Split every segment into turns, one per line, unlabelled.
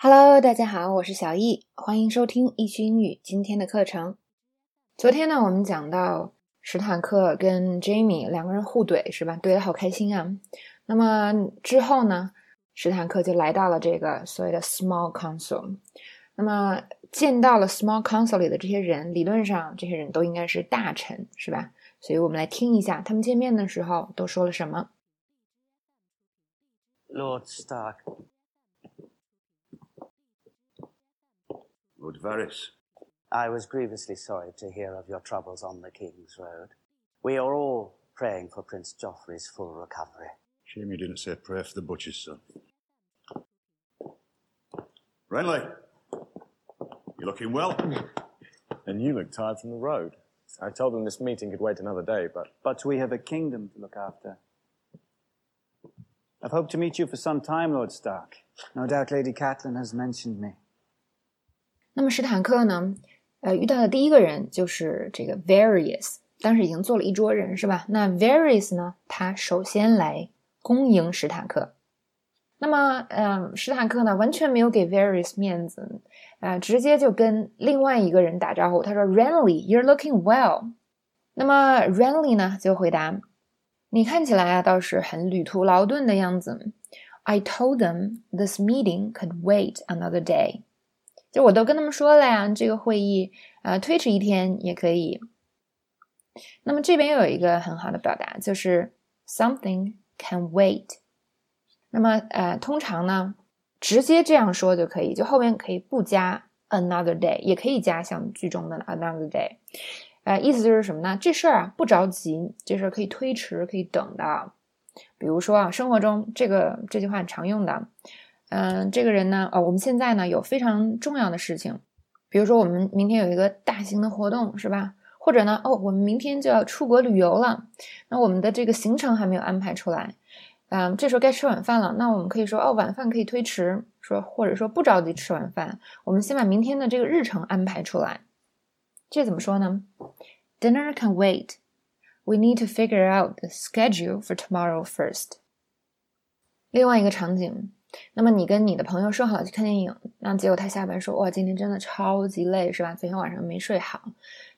Hello，大家好，我是小易，欢迎收听易趣英语今天的课程。昨天呢，我们讲到史坦克跟 Jamie 两个人互怼，是吧？怼的好开心啊。那么之后呢，史坦克就来到了这个所谓的 Small Council。那么见到了 Small Council 里的这些人，理论上这些人都应该是大臣，是吧？所以我们来听一下他们见面的时候都说了什么。
Lord Stark.
Lord Varys.
I was grievously sorry to hear of your troubles on the King's Road. We are all praying for Prince Joffrey's full recovery.
Shame you didn't say a prayer for the butcher's son. Renly, you're looking well?
And you look tired from the road. I told them this meeting could wait another day, but
But we have a kingdom to look after. I've hoped to meet you for some time, Lord Stark. No doubt Lady Catelyn has mentioned me.
那么史坦克呢？呃，遇到的第一个人就是这个 Various，当时已经坐了一桌人，是吧？那 Various 呢，他首先来恭迎史坦克。那么，嗯，史坦克呢，完全没有给 Various 面子，啊，直接就跟另外一个人打招呼。他说：“Renly，you're looking well。”那么 Renly 呢，就回答：“你看起来啊，倒是很旅途劳顿的样子。”I told them this meeting could wait another day。就我都跟他们说了呀，这个会议呃，推迟一天也可以。那么这边又有一个很好的表达，就是 something can wait。那么呃，通常呢，直接这样说就可以，就后面可以不加 another day，也可以加像句中的 another day。呃，意思就是什么呢？这事儿啊不着急，这事儿可以推迟，可以等的。比如说啊，生活中这个这句话很常用的。嗯，这个人呢，哦，我们现在呢有非常重要的事情，比如说我们明天有一个大型的活动，是吧？或者呢，哦，我们明天就要出国旅游了，那我们的这个行程还没有安排出来，嗯，这时候该吃晚饭了，那我们可以说，哦，晚饭可以推迟，说或者说不着急吃晚饭，我们先把明天的这个日程安排出来，这怎么说呢？Dinner can wait. We need to figure out the schedule for tomorrow first. 另外一个场景。那么你跟你的朋友说好去看电影，那结果他下班说哇，今天真的超级累，是吧？昨天晚上没睡好。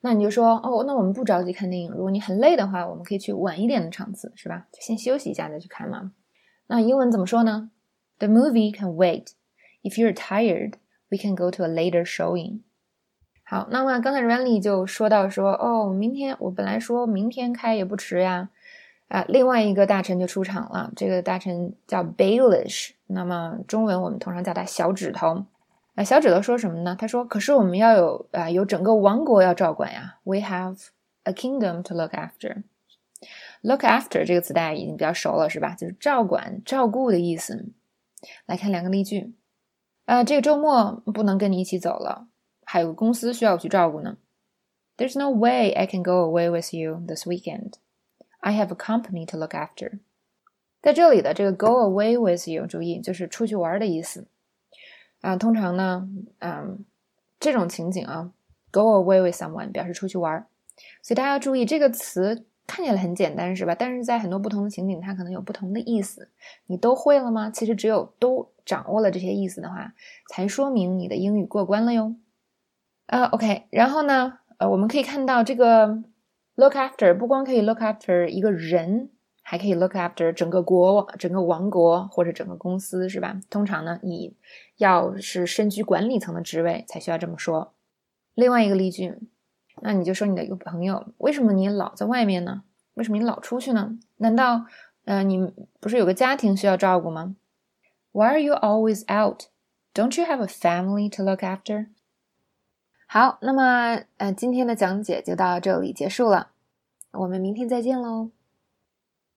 那你就说哦，那我们不着急看电影。如果你很累的话，我们可以去晚一点的场次，是吧？就先休息一下再去看嘛。那英文怎么说呢？The movie can wait. If you're tired, we can go to a later showing. 好，那么刚才 Randy 就说到说哦，明天我本来说明天开也不迟呀。啊，另外一个大臣就出场了。这个大臣叫 Baelish，那么中文我们通常叫他小指头。啊，小指头说什么呢？他说：“可是我们要有啊，有整个王国要照管呀。We have a kingdom to look after. Look after 这个词大家已经比较熟了，是吧？就是照管、照顾的意思。来看两个例句。啊，这个周末不能跟你一起走了，还有个公司需要我去照顾呢。There's no way I can go away with you this weekend. I have a company to look after。在这里的这个 go away with you，注意就是出去玩的意思啊。通常呢，嗯，这种情景啊，go away with someone 表示出去玩。所以大家要注意这个词看起来很简单，是吧？但是在很多不同的情景，它可能有不同的意思。你都会了吗？其实只有都掌握了这些意思的话，才说明你的英语过关了哟。啊，OK，然后呢，呃，我们可以看到这个。Look after 不光可以 look after 一个人，还可以 look after 整个国、整个王国或者整个公司，是吧？通常呢，你要是身居管理层的职位，才需要这么说。另外一个例句，那你就说你的一个朋友，为什么你老在外面呢？为什么你老出去呢？难道，呃，你不是有个家庭需要照顾吗？Why are you always out? Don't you have a family to look after? 好，那么呃，今天的讲解就到这里结束了，我们明天再见喽。